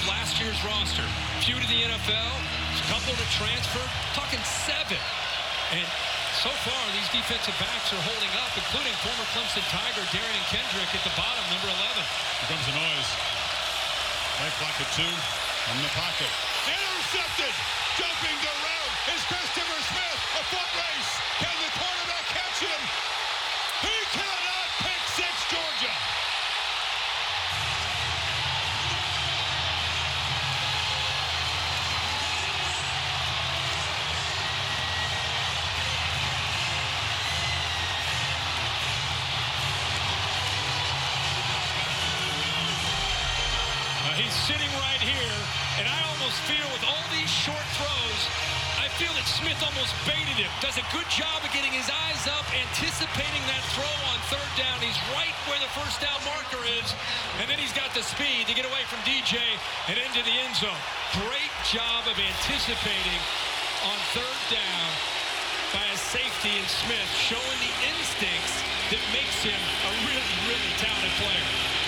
of last year's roster. Few to the NFL, a couple to transfer, talking seven. And so far, these defensive backs are holding up, including former Clemson Tiger Derion Kendrick at the bottom, number 11. Here comes the noise. Right clock at two. From the pocket. Intercepted! Jumping the route is Christopher Smith. A foot race. Can the quarterback catch him? He cannot pick six Georgia. Uh, he's sitting right here, and I almost feel with all these short throws, I feel that Smith almost baited him. Does a good job of getting his eyes up, anticipating that throw on third down. He's right where the first down marker is, and then he's got the speed to get away from DJ and into the end zone. Great job of anticipating on third down by a safety in Smith, showing the instincts that makes him a really, really talented player.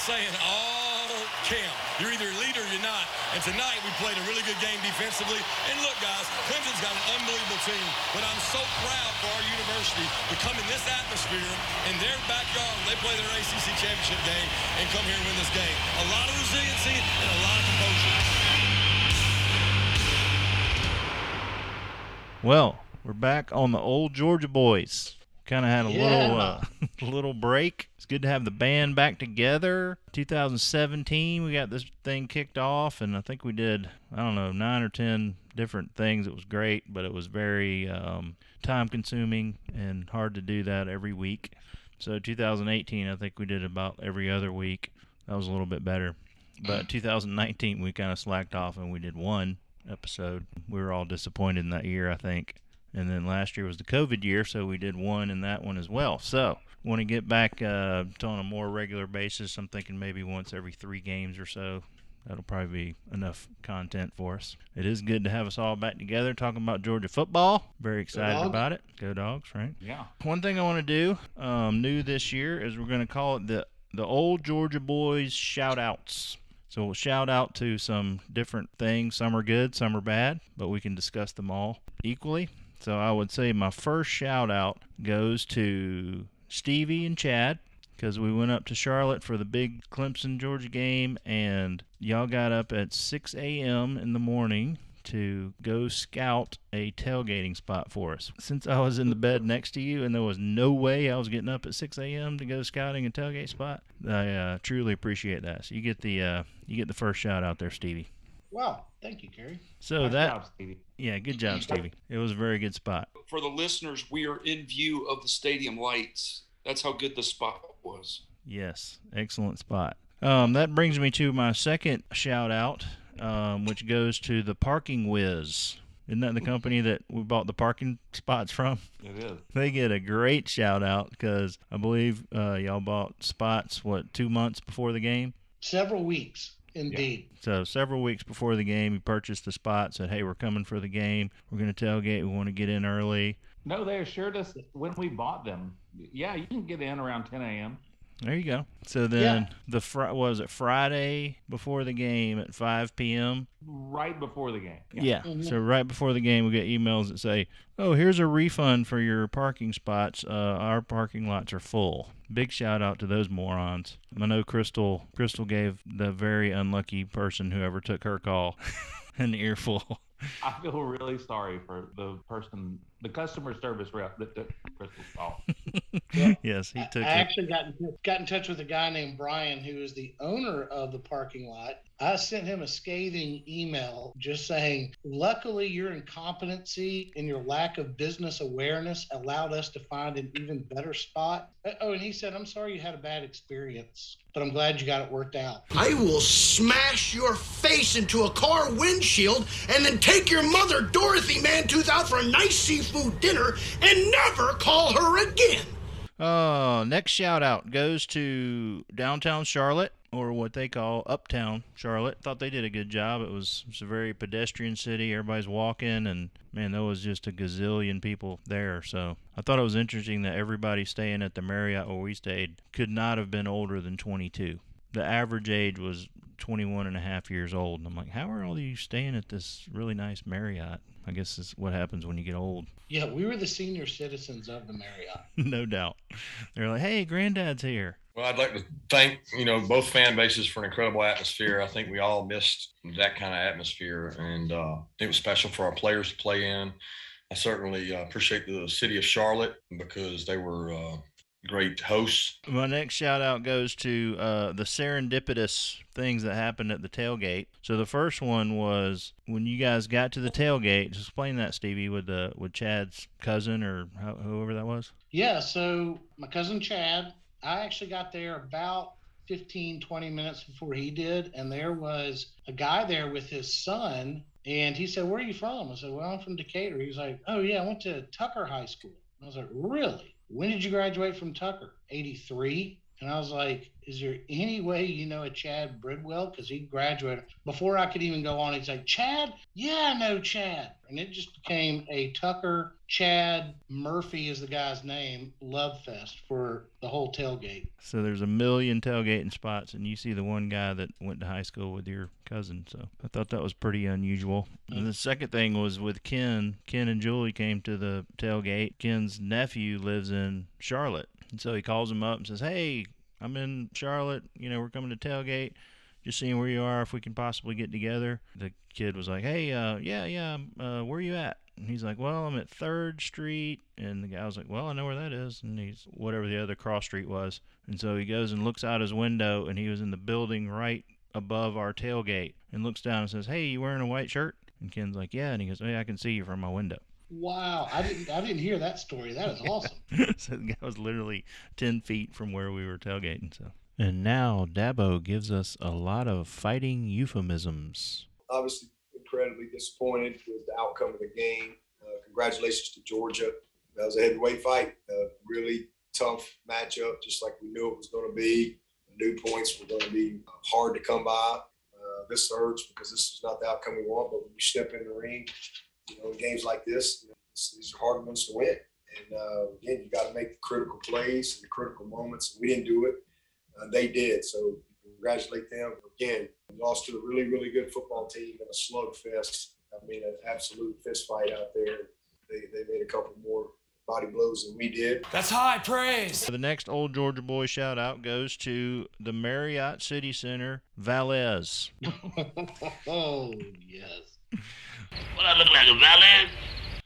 Saying oh, all camp. You're either elite or you're not. And tonight we played a really good game defensively. And look, guys, Clemson's got an unbelievable team. But I'm so proud for our university to come in this atmosphere in their backyard they play their ACC championship game and come here and win this game. A lot of resiliency and a lot of composure. Well, we're back on the old Georgia boys. Kind of had a little uh, little break. It's good to have the band back together. 2017, we got this thing kicked off, and I think we did I don't know nine or ten different things. It was great, but it was very um, time consuming and hard to do that every week. So 2018, I think we did about every other week. That was a little bit better. But 2019, we kind of slacked off and we did one episode. We were all disappointed in that year, I think. And then last year was the COVID year, so we did one in that one as well. So, want to get back uh, to on a more regular basis. I'm thinking maybe once every three games or so. That'll probably be enough content for us. It is good to have us all back together talking about Georgia football. Very excited about it. Go dogs, right? Yeah. One thing I want to do, um, new this year, is we're going to call it the the old Georgia boys shout outs. So we'll shout out to some different things. Some are good, some are bad, but we can discuss them all equally. So I would say my first shout out goes to Stevie and Chad because we went up to Charlotte for the big Clemson Georgia game, and y'all got up at 6 a.m. in the morning to go scout a tailgating spot for us. Since I was in the bed next to you and there was no way I was getting up at 6 a.m. to go scouting a tailgate spot, I uh, truly appreciate that. So you get the uh, you get the first shout out there, Stevie. Wow. Thank you, Kerry. So Nice that job, Stevie. Yeah, good job, Stevie. It was a very good spot. For the listeners, we are in view of the stadium lights. That's how good the spot was. Yes, excellent spot. Um, that brings me to my second shout out, um, which goes to the Parking Whiz. Isn't that the company that we bought the parking spots from? It is. They get a great shout out because I believe uh, y'all bought spots, what, two months before the game? Several weeks, indeed. So several weeks before the game, you purchased the spot, said, hey, we're coming for the game. We're going to tailgate. We want to get in early. No, they assured us when we bought them. Yeah, you can get in around 10 a.m. There you go. So then the fr- what was it Friday before the game at 5 p.m. right before the game. Yeah. So right before the game, we get emails that say, "Oh, here's a refund for your parking spots. Uh, our parking lots are full." Big shout out to those morons. I know Crystal. Crystal gave the very unlucky person whoever took her call an earful. I feel really sorry for the person, the customer service rep that took Crystal's call. yes, he took I it. actually got in, got in touch with a guy named Brian, who is the owner of the parking lot. I sent him a scathing email just saying, luckily, your incompetency and your lack of business awareness allowed us to find an even better spot. Uh, Oh, and he said, I'm sorry you had a bad experience, but I'm glad you got it worked out. I will smash your face into a car windshield and then take your mother, Dorothy Mantooth, out for a nice seafood dinner and never call her again. Uh, next shout out goes to downtown Charlotte, or what they call uptown Charlotte. Thought they did a good job. It was, it was a very pedestrian city. Everybody's walking, and man, there was just a gazillion people there. So I thought it was interesting that everybody staying at the Marriott where we stayed could not have been older than 22. The average age was 21 and a half years old. And I'm like, how are all of you staying at this really nice Marriott? I guess is what happens when you get old. Yeah, we were the senior citizens of the Marriott. no doubt. They're like, hey, granddad's here. Well, I'd like to thank you know both fan bases for an incredible atmosphere. I think we all missed that kind of atmosphere, and uh, it was special for our players to play in. I certainly uh, appreciate the city of Charlotte because they were uh, great hosts. My next shout out goes to uh, the serendipitous things that happened at the tailgate. So the first one was when you guys got to the tailgate. Just explain that, Stevie, with the with Chad's cousin or whoever that was. Yeah. So my cousin Chad, I actually got there about 15, 20 minutes before he did, and there was a guy there with his son. And he said, Where are you from? I said, Well, I'm from Decatur. He's like, Oh, yeah, I went to Tucker High School. I was like, Really? When did you graduate from Tucker? 83. And I was like, is there any way you know a Chad Bridwell? Because he graduated before I could even go on. He's like, Chad? Yeah, I know Chad. And it just became a Tucker, Chad, Murphy is the guy's name, love fest for the whole tailgate. So there's a million tailgating spots, and you see the one guy that went to high school with your cousin. So I thought that was pretty unusual. And the second thing was with Ken. Ken and Julie came to the tailgate. Ken's nephew lives in Charlotte. And so he calls him up and says, Hey, I'm in Charlotte. You know, we're coming to tailgate. Just seeing where you are, if we can possibly get together. The kid was like, Hey, uh, yeah, yeah, uh, where are you at? And he's like, Well, I'm at Third Street. And the guy was like, Well, I know where that is. And he's whatever the other cross street was. And so he goes and looks out his window, and he was in the building right above our tailgate and looks down and says, Hey, you wearing a white shirt? And Ken's like, Yeah. And he goes, Hey, I can see you from my window. Wow, I didn't I didn't hear that story. That is awesome. so the guy was literally ten feet from where we were tailgating. So and now Dabo gives us a lot of fighting euphemisms. Obviously, incredibly disappointed with the outcome of the game. Uh, congratulations to Georgia. That was a heavyweight fight. A really tough matchup, just like we knew it was going to be. New points were going to be hard to come by. Uh, this hurts because this is not the outcome we want. But when you step in the ring, you know, in games like this, you know, these are hard ones to win. And uh, again, you got to make the critical plays and the critical moments. We didn't do it; uh, they did. So congratulate them. Again, we lost to a really, really good football team in a slugfest. I mean, an absolute fist fight out there. They, they made a couple more body blows than we did. That's high praise. The next old Georgia boy shout out goes to the Marriott City Center Valles. oh yes. What I look like a valet?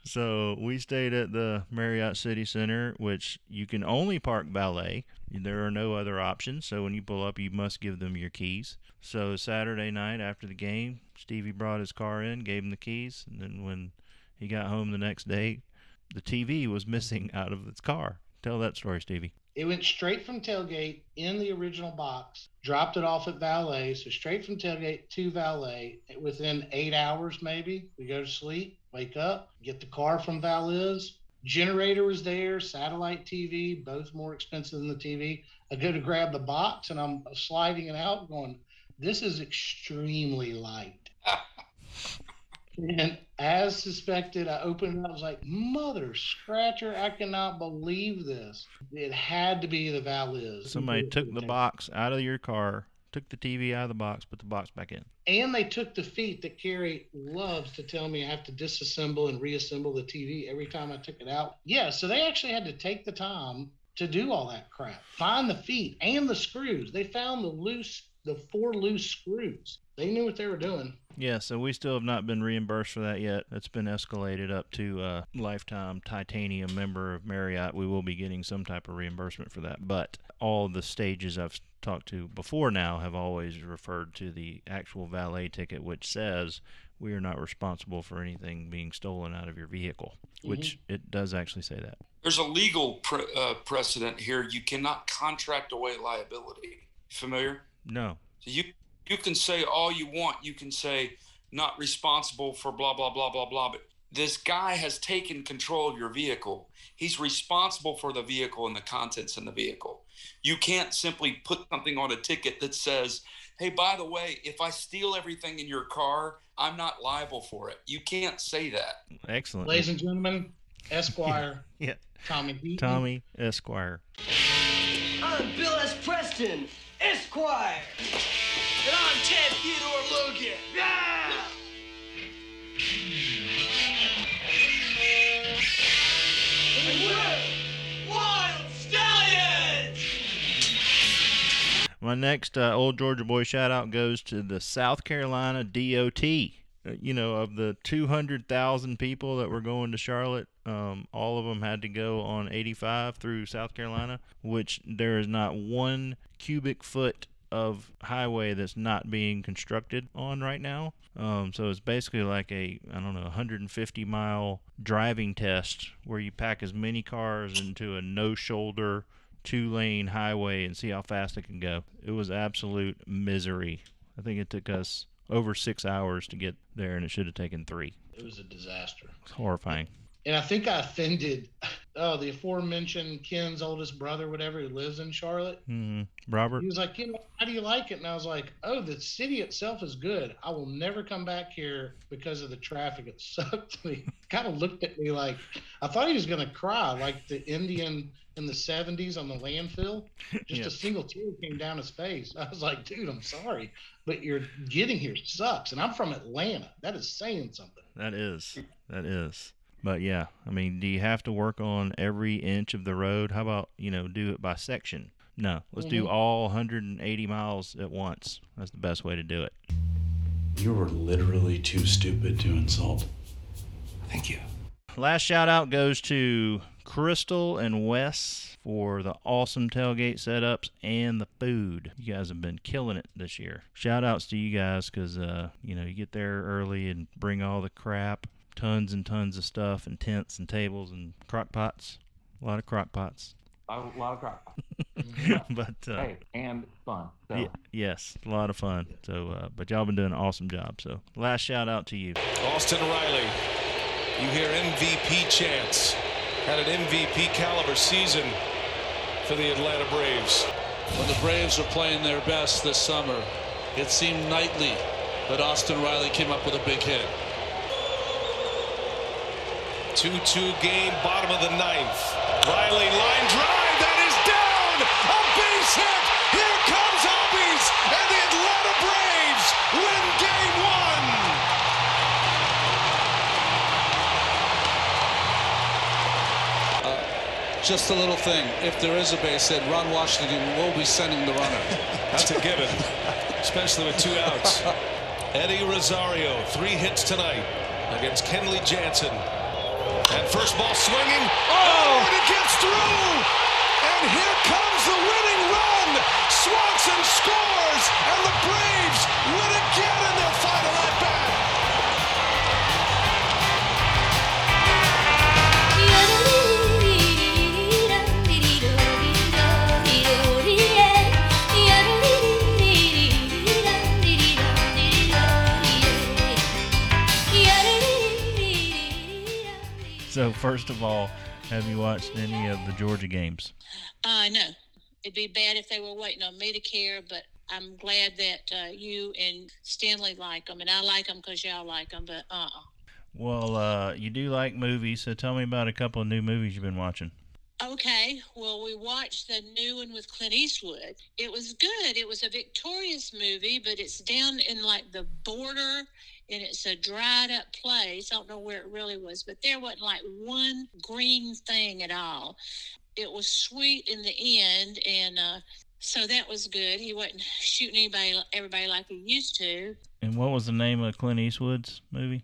So we stayed at the Marriott City Center, which you can only park valet. There are no other options. So when you pull up, you must give them your keys. So Saturday night after the game, Stevie brought his car in, gave him the keys, and then when he got home the next day, the TV was missing out of its car. Tell that story, Stevie. It went straight from tailgate in the original box, dropped it off at valet. So straight from tailgate to valet. Within eight hours, maybe we go to sleep, wake up, get the car from Valles. Generator was there, satellite TV, both more expensive than the TV. I go to grab the box and I'm sliding it out, going, "This is extremely light." And as suspected, I opened it. I was like, "Mother scratcher! I cannot believe this. It had to be the Valles." Somebody took the box out of your car, took the TV out of the box, put the box back in. And they took the feet that Carrie loves to tell me I have to disassemble and reassemble the TV every time I took it out. Yeah, so they actually had to take the time to do all that crap. Find the feet and the screws. They found the loose, the four loose screws. They knew what they were doing. Yeah, so we still have not been reimbursed for that yet. It's been escalated up to a lifetime titanium member of Marriott. We will be getting some type of reimbursement for that. But all the stages I've talked to before now have always referred to the actual valet ticket, which says we are not responsible for anything being stolen out of your vehicle, which mm-hmm. it does actually say that. There's a legal pre- uh, precedent here. You cannot contract away liability. Familiar? No. So you you can say all you want. You can say not responsible for blah blah blah blah blah. But this guy has taken control of your vehicle. He's responsible for the vehicle and the contents in the vehicle. You can't simply put something on a ticket that says, hey, by the way, if I steal everything in your car, I'm not liable for it. You can't say that. Excellent. Ladies and gentlemen, Esquire. yeah. Tommy Heaton. Tommy Esquire. I'm Bill S. Preston, Esquire. And I'm Ted Theodore Logan. My next uh, old Georgia boy shout out goes to the South Carolina DOT. Uh, You know, of the 200,000 people that were going to Charlotte, um, all of them had to go on 85 through South Carolina, which there is not one cubic foot of highway that's not being constructed on right now. Um, so it's basically like a I don't know 150 mile driving test where you pack as many cars into a no shoulder two lane highway and see how fast it can go. It was absolute misery. I think it took us over six hours to get there, and it should have taken three. It was a disaster. It's horrifying. And I think I offended, oh, the aforementioned Ken's oldest brother, whatever, who lives in Charlotte. hmm Robert, He was like, you know, how do you like it? And I was like, oh, the city itself is good. I will never come back here because of the traffic. It sucked. he kind of looked at me like, I thought he was going to cry, like the Indian in the 70s on the landfill. Just a single tear came down his face. I was like, dude, I'm sorry, but you're getting here sucks. And I'm from Atlanta. That is saying something. that is that is. But yeah, I mean, do you have to work on every inch of the road? How about you know do it by section? No, let's do Mhm. all 180 miles at once. That's the best way to do it. You were literally too stupid to insult. Thank you. Last shout out goes to Crystal and Wes for the awesome tailgate setups and the food. You guys have been killing it this year. Shout outs to you guys because, uh, you know, you get there early and bring all the crap, tons and tons of stuff, and tents and tables and crock pots. A lot of crock pots. A lot of crap. but, uh, hey, and fun. So. Ye- yes, a lot of fun. So, uh, but y'all been doing an awesome job. So, last shout out to you. Austin Riley, you hear MVP chants. Had an MVP caliber season for the Atlanta Braves. When the Braves were playing their best this summer, it seemed nightly that Austin Riley came up with a big hit. 2-2 game, bottom of the ninth. Riley line drive, that is down! A base hit! Here comes Albies, and the Atlanta Braves win game one! Uh, just a little thing. If there is a base hit, Ron Washington will be sending the runner. That's a given, especially with two outs. Eddie Rosario, three hits tonight against Kenley Jansen. And first ball swinging. Oh, and it gets through! And here comes the winning run! Swanson scores, and the Braves So, first of all, have you watched any of the Georgia games? Uh, no, it'd be bad if they were waiting on me to care, but I'm glad that uh, you and Stanley like them, and I like them because y'all like them, but uh uh Well, uh, you do like movies, so tell me about a couple of new movies you've been watching. Okay, well, we watched the new one with Clint Eastwood. It was good. It was a victorious movie, but it's down in like the border and it's a dried up place. I don't know where it really was, but there wasn't like one green thing at all. It was sweet in the end, and uh, so that was good. He wasn't shooting anybody, everybody like he used to. And what was the name of Clint Eastwood's movie?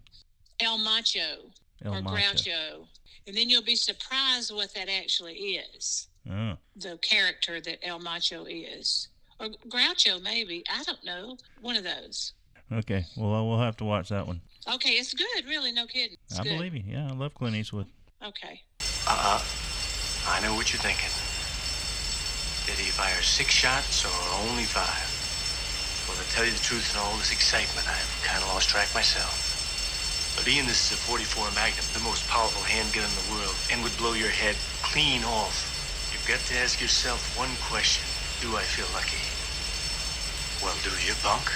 El Macho El or Macho. Groucho. And then you'll be surprised what that actually is. Oh, the character that El Macho is. Or Groucho, maybe. I don't know. One of those. Okay. Well, uh, we'll have to watch that one. Okay, it's good. Really, no kidding. It's I good. believe you. Yeah, I love Clint Eastwood. Okay. Uh-uh. I know what you're thinking. Did he fire six shots or only five? Well, to tell you the truth, in all this excitement, I've kind of lost track myself. But Ian, this is a 44 Magnum, the most powerful handgun in the world, and would blow your head clean off. You've got to ask yourself one question. Do I feel lucky? Well, do you, punk?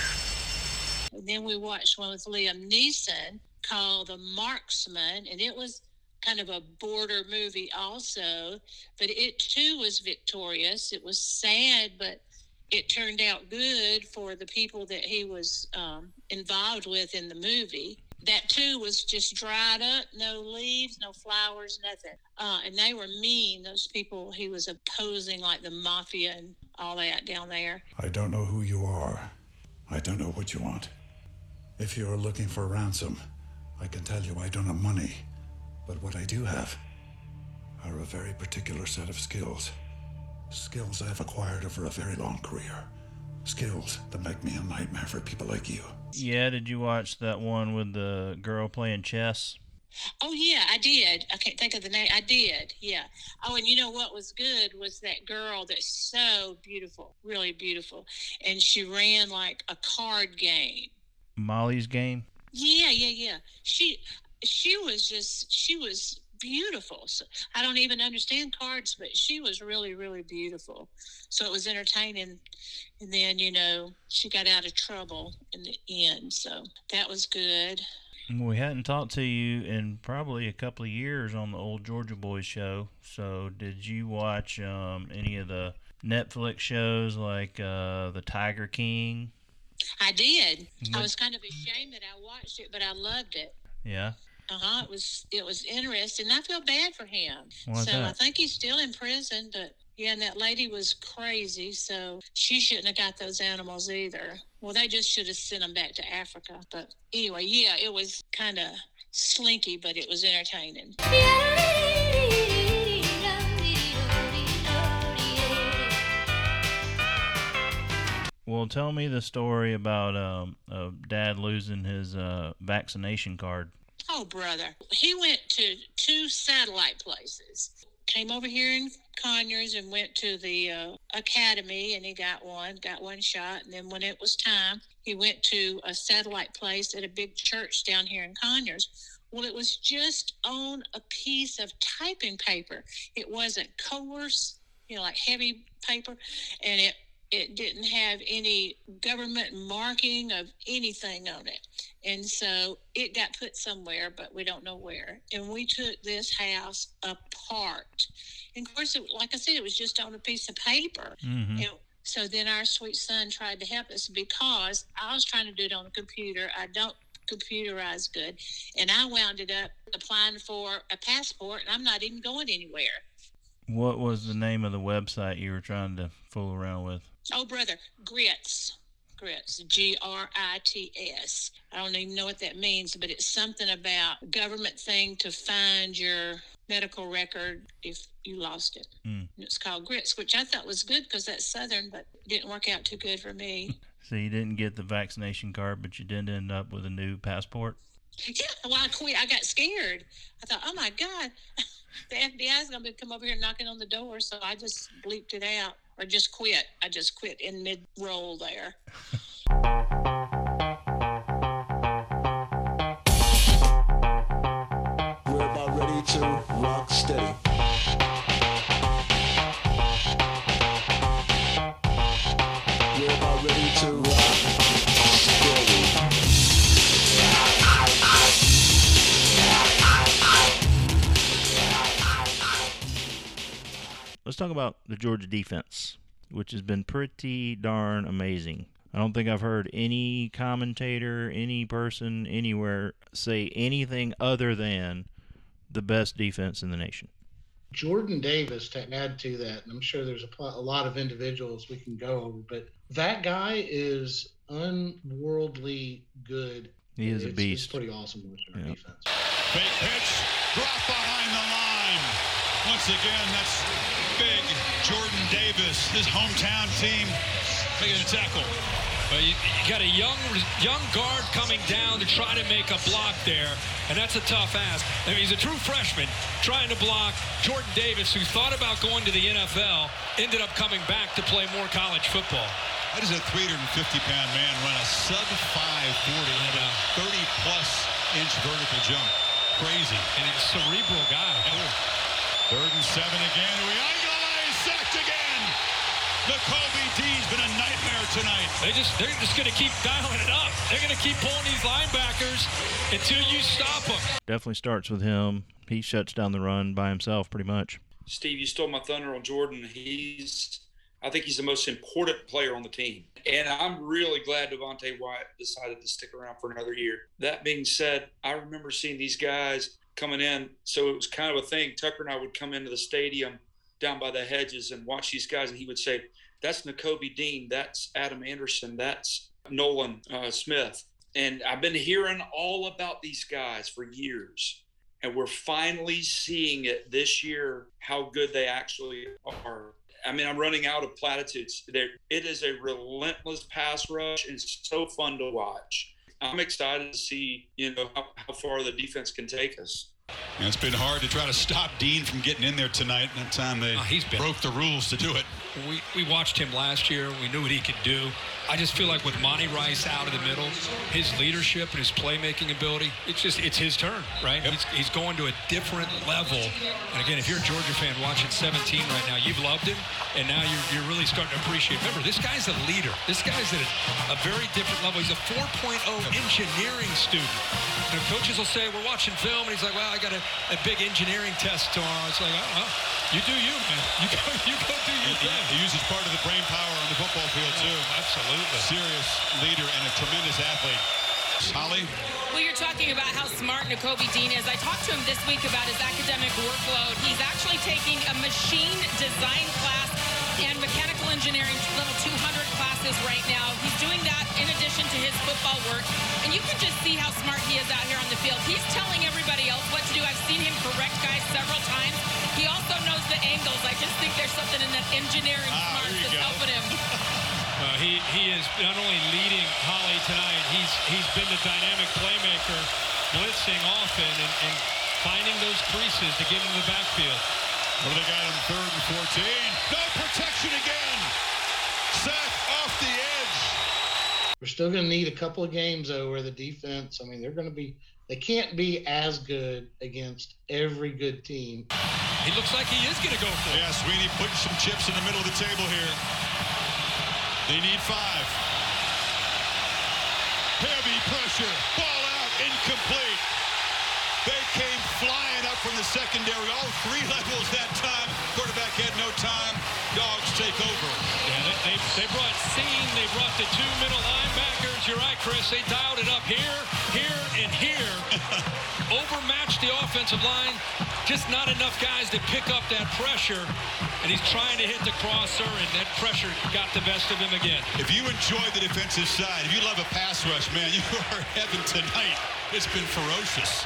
Then we watched one with Liam Neeson called The Marksman, and it was kind of a border movie also, but it too was victorious. It was sad, but it turned out good for the people that he was um, involved with in the movie. That too was just dried up, no leaves, no flowers, nothing. Uh, and they were mean, those people he was opposing, like the mafia and all that down there. I don't know who you are. I don't know what you want. If you are looking for ransom, I can tell you I don't have money. But what I do have are a very particular set of skills. Skills I've acquired over a very long career. Skills that make me a nightmare for people like you. Yeah, did you watch that one with the girl playing chess? Oh yeah, I did. I can't think of the name. I did. Yeah. Oh, and you know what was good was that girl that's so beautiful, really beautiful, and she ran like a card game. Molly's game? Yeah, yeah, yeah. She she was just she was beautiful. So I don't even understand cards, but she was really, really beautiful. So it was entertaining. And then, you know, she got out of trouble in the end. So that was good. We hadn't talked to you in probably a couple of years on the old Georgia Boys show. So did you watch um, any of the Netflix shows like uh, The Tiger King? I did. I was kind of ashamed that I watched it, but I loved it. Yeah. Uh huh. It was it was interesting. I feel bad for him. Why's so I think he's still in prison, but yeah, and that lady was crazy, so she shouldn't have got those animals either. Well, they just should have sent them back to Africa. But anyway, yeah, it was kind of slinky, but it was entertaining. Well, tell me the story about um, uh, Dad losing his uh, vaccination card. Oh, brother. He went to two satellite places. Came over here in Conyers and went to the uh, academy and he got one, got one shot. And then when it was time, he went to a satellite place at a big church down here in Conyers. Well, it was just on a piece of typing paper. It wasn't coarse, you know, like heavy paper. And it it didn't have any government marking of anything on it. And so it got put somewhere, but we don't know where. And we took this house apart. And of course, it, like I said, it was just on a piece of paper. Mhm. And so then our sweet son tried to help us because I was trying to do it on a computer. I don't computerize good. And I wound it up applying for a passport, and I'm not even going anywhere. What was the name of the website you were trying to fool around with? Oh, brother, grits. Grits. G R I T S. I don't even know what that means, but it's something about government thing to find your medical record if you lost it. Mm. And It's called grits, which I thought was good because that's southern, but didn't work out too good for me. So you didn't get the vaccination card, but you didn't end up with a new passport. yeah, well, I quit. I got scared. I thought, oh my God, the FBI is going to come over here knocking on the door. So I just bleeped it out or just quit. I just quit in mid roll there. We're about ready to rock steady. We're about ready to rock steady. Let's talk about the Georgia defense, which has been pretty darn amazing. I don't think I've heard any commentator, any person anywhere say anything other than the best defense in the nation. Jordan Davis to add to that, and I'm sure there's a, pl- a lot of individuals we can go over, but that guy is unworldly good. He is a It's- It's beast. pretty awesome watching our Yep. defense. Fake pitch, drop behind the line. Once again, that's big Jordan Davis, his hometown team, making a tackle. Well, you, you got a young young guard coming down to try to make a block there, and that's a tough ask. I mean, he's a true freshman trying to block Jordan Davis, who thought about going to the NFL, ended up coming back to play more college football. That is a 350 pound man run a sub 540 and a 30 plus inch vertical jump. Crazy. And it's a cerebral guy. Third and seven again. Sacked again. The Kobe D's been a nightmare tonight. They just they're just gonna keep dialing it up. They're gonna keep pulling these linebackers until you stop them. Definitely starts with him. He shuts down the run by himself pretty much. Steve, you stole my thunder on Jordan. He's, I think he's the most important player on the team. And I'm really glad Devonte Wyatt decided to stick around for another year. That being said, I remember seeing these guys coming in. So it was kind of a thing. Tucker and I would come into the stadium down by the hedges and watch these guys, and he would say, That's Nakobe Dean. That's Adam Anderson. That's Nolan uh, Smith. And I've been hearing all about these guys for years and we're finally seeing it this year how good they actually are. I mean, I'm running out of platitudes. There, it is a relentless pass rush and so fun to watch. I'm excited to see, you know, how, how far the defense can take us. And it's been hard to try to stop Dean from getting in there tonight. That time they Oh, been- broke the rules to do it. We, we watched him last year. We knew what he could do. I just feel like with Monty Rice out of the middle, his leadership and his playmaking ability, it's just it's his turn, right? He's, he's going to a different level. And again, if you're a Georgia fan watching 17 right now, you've loved him, and now you're, you're really starting to appreciate. Remember, this guy's a leader. This guy's at a, a very different level. He's a 4.0 engineering student. You know, coaches will say, we're watching film, and he's like, well, I got a, a big engineering test tomorrow. It's like, oh, well, you do you, man. You go, you go do your He, thing. he uses part of the brain power on the football field too. absolutely. Serious leader and a tremendous athlete. Holly, Well, you're talking about how smart Nakobe Dean is. I talked to him this week about his academic workload. He's actually taking a machine design class and mechanical engineering level 200 classes right now. He's doing that in addition to his football work. And you can just see how smart he is out here on the field. He's telling everybody else what to do. I've seen him correct guys several times. He also knows the angles. I just think there's something in that engineering smarts there that's go. helping him. Uh, he he is not only leading Holly tonight, he's he's been the dynamic playmaker, blitzing often and, and finding those creases to get into the backfield. what do they got on third and 14? No protection again. Sack off the edge. We're still going to need a couple of games though where the defense. I mean, they're going to be. They can't be as good against every good team. He looks like he is going to go for it. Yeah, Swinney putting some chips in the middle of the table here. They need five. Heavy pressure. Ball out. Incomplete. They came flying up from the secondary, all three levels that time. Quarterback had no time. Dogs take over. Yeah, they, they, they brought Seam, they brought the two middle linebackers. You're right, Chris. They dialed it up here, here, and here. Overmatched the offensive line. Just not enough guys to pick up that pressure. And he's trying to hit the crosser, and that pressure got the best of him again. If you enjoy the defensive side, if you love a pass rush, man, you are heaven tonight. It's been ferocious.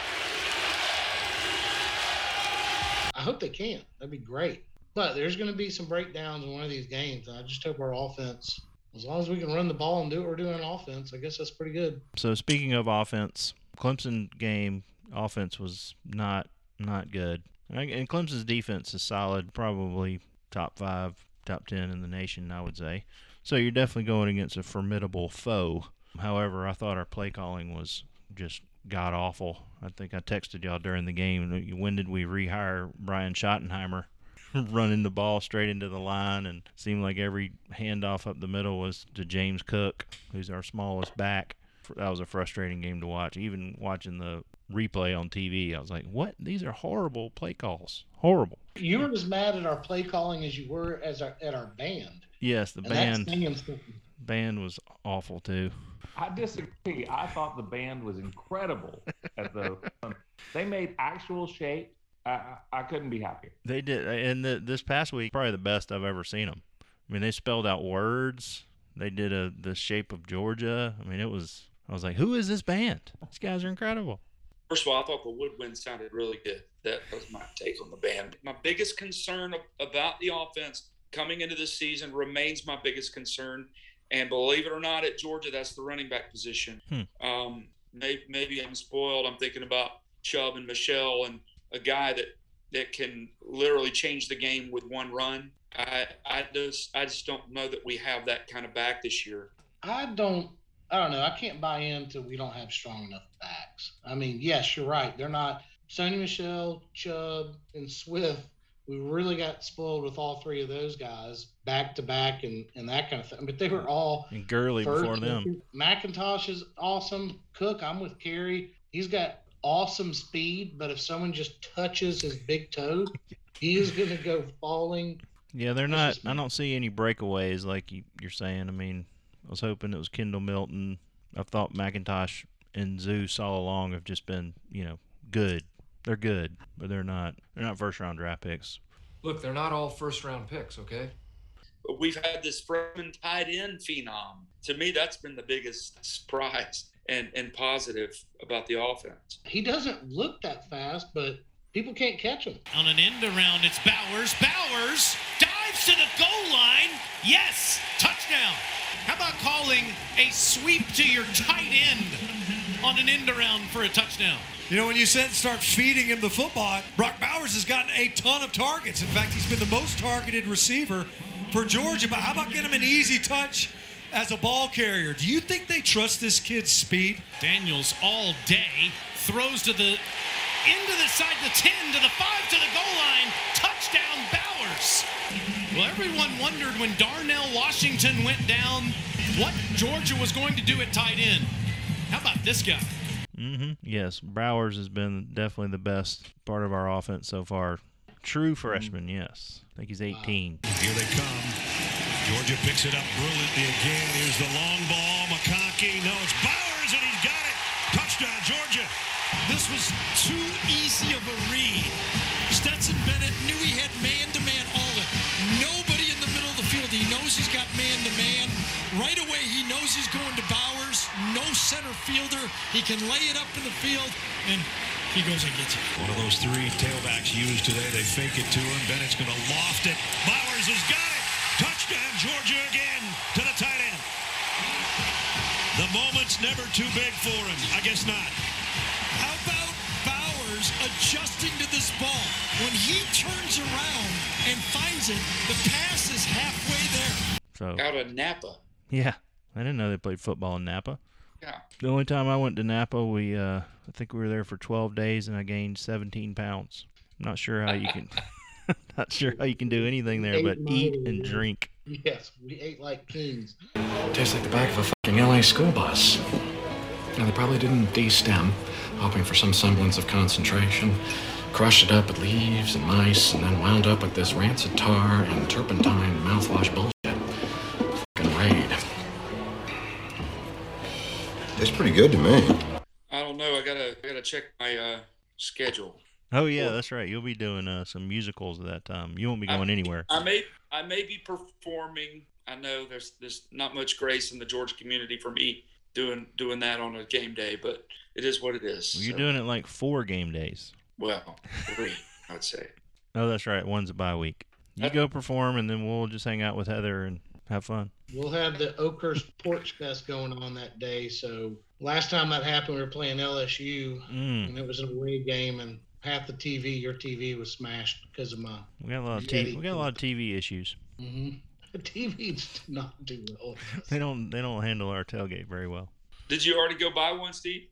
I hope they can. That'd be great. But there's going to be some breakdowns in one of these games. I just hope our offense, as long as we can run the ball and do what we're doing on offense, I guess that's pretty good. So speaking of offense, Clemson game offense was not not good, and Clemson's defense is solid, probably top five, top ten in the nation, I would say. So you're definitely going against a formidable foe. However, I thought our play calling was just god awful. I think I texted y'all during the game. When did we rehire Brian Schottenheimer? Running the ball straight into the line, and seemed like every handoff up the middle was to James Cook, who's our smallest back. That was a frustrating game to watch. Even watching the replay on TV, I was like, "What? These are horrible play calls. Horrible." You were as mad at our play calling as you were as our, at our band. Yes, the And band band was awful too. I disagree. I thought the band was incredible at the. they made actual shape. I, I, I couldn't be happier. They did, and the, this past week probably the best I've ever seen them. I mean, they spelled out words. They did a the shape of Georgia. I mean, it was. I was like, "Who is this band? These guys are incredible." First of all, I thought the woodwind sounded really good. That was my take on the band. My biggest concern about the offense coming into this season remains my biggest concern. And believe it or not, at Georgia, that's the running back position. Hmm. Um, maybe, maybe I'm spoiled. I'm thinking about Chubb and Michel and a guy that that can literally change the game with one run. I I just I just don't know that we have that kind of back this year. I don't I don't know. I can't buy into we don't have strong enough backs. I mean, yes, you're right. They're not Sony Michel, Chubb, and Swift. We really got spoiled with all three of those guys back to back and, and that kind of thing. But they were all And Gurley before them. McIntosh is awesome. Cook, I'm with Kerry. He's got awesome speed, but if someone just touches his big toe, he is going to go falling. Yeah, they're not. I don't see any breakaways like you, you're saying. I mean, I was hoping it was Kendall Milton. I thought McIntosh and Zeus all along have just been, you know, good. They're good, but they're not. They're not first round draft picks. Look, they're not all first round picks, okay? But we've had this freshman tight end phenom. To me, that's been the biggest surprise and, and positive about the offense. He doesn't look that fast, but people can't catch him. On an end around, it's Bowers. Bowers dives to the goal line. Yes, touchdown. How about calling a sweep to your tight end on an end around for a touchdown? You know, when you said start feeding him the football, Brock Bowers has gotten a ton of targets. In fact, he's been the most targeted receiver for Georgia. But how about getting him an easy touch as a ball carrier? Do you think they trust this kid's speed? Daniels all day throws to the into the side, the 10 to the 5 to the goal line. Touchdown, Bowers. Well, everyone wondered when Darnell Washington went down what Georgia was going to do at tight end. How about this guy? Mm-hmm. Yes, Bowers has been definitely the best part of our offense so far. True freshman, yes. I think he's 18. Here they come. Georgia picks it up brilliantly again. Here's the long ball. McConkey. No, it's Bowers, and he's got it. Touchdown, Georgia. This was too easy of a read. Stetson Bennett knew he had man-to-man all the nobody in the middle of the field. He knows he's got man-to-man. Right away, he knows he's going to Bowers. No center fielder. He can lay it up in the field, and he goes and gets it. One of those three tailbacks used today. They fake it to him. Bennett's going to loft it. Bowers has got it. Touchdown, Georgia again to the tight end. The moment's never too big for him. I guess not. How about Bowers adjusting to this ball? When he turns around and finds it, the pass is halfway there. So Out of Napa. yeah, I didn't know they played football in Napa. Yeah. The only time I went to Napa, we uh, I think we were there for 12 days, and I gained 17 pounds. I'm not sure how you can, not sure how you can do anything there but eat and drink. Yes, we ate like kings. Tastes like the back of a fucking LA school bus. Now, they probably didn't de-stem, hoping for some semblance of concentration. Crushed it up with leaves and mice, and then wound up with this rancid tar and turpentine mouthwash bullshit. Fucking raid. Tastes pretty good to me. I don't know. I gotta I gotta check my uh, schedule. Oh yeah, that's right. You'll be doing uh, some musicals at that time. You won't be going anywhere. I may I may be performing. I know there's there's not much grace in the Georgia community for me doing doing that on a game day, but it is what it is. You're so- doing it like four game days. well, three, I'd say. Oh, that's right. One's a bye week. You go perform, and then we'll just hang out with Heather and have fun. We'll have the Oakhurst Porch Fest going on that day. So last time that happened, we were playing LSU, Mm. and it was an away game, and half the TV, your TV, was smashed because of my. We got a lot of TV. We got a lot of TV issues. Mm-hmm. The TV did not do well. They don't. They don't handle our tailgate very well. Did you already go buy one, Steve?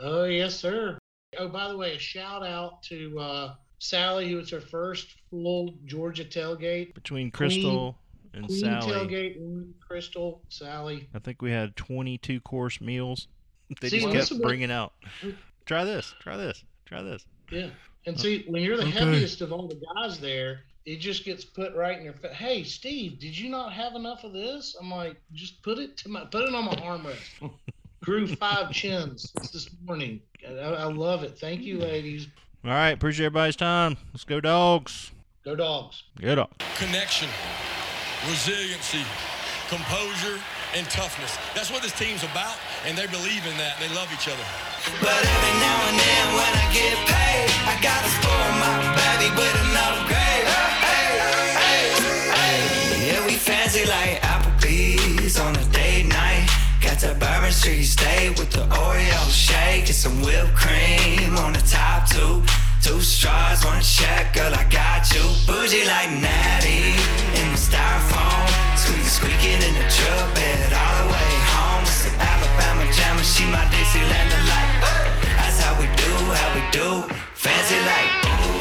Oh yes, sir. Oh, by the way, a shout out to uh, Sally, who was her first full Georgia tailgate. Between Crystal and Queen Sally. tailgate, Crystal, Sally. I think we had 22 course meals. They See, just kept bringing out. Try this. Try this. Try this. Yeah. And uh, see, when you're the Okay. heaviest of all the guys there, it just gets put right in your face. Hey, Steve, did you not have enough of this? I'm like, just put it to my, put it on my armrest. Grew five chins this morning. I, I love it. Thank you, ladies. All right. Appreciate everybody's time. Let's go, dogs. Go dogs. Go dogs. connection, resiliency, composure, and toughness. That's what this team's about, and they believe in that. They love each other. But every now and then when I get paid, I gotta spoil my baby with an upgrade. Hey, hey, hey. Yeah, we fancy like Applebee's on a date night. Got the Bourbon Street steak with the Oreo shake. Get some whipped cream on the top too. Two straws, one check, girl, I got you. Bougie like Natty in the styrofoam. Squeaky squeaking in the truck bed all the way jamming, she my Dixieland delight. That's how we do, how we do, fancy like.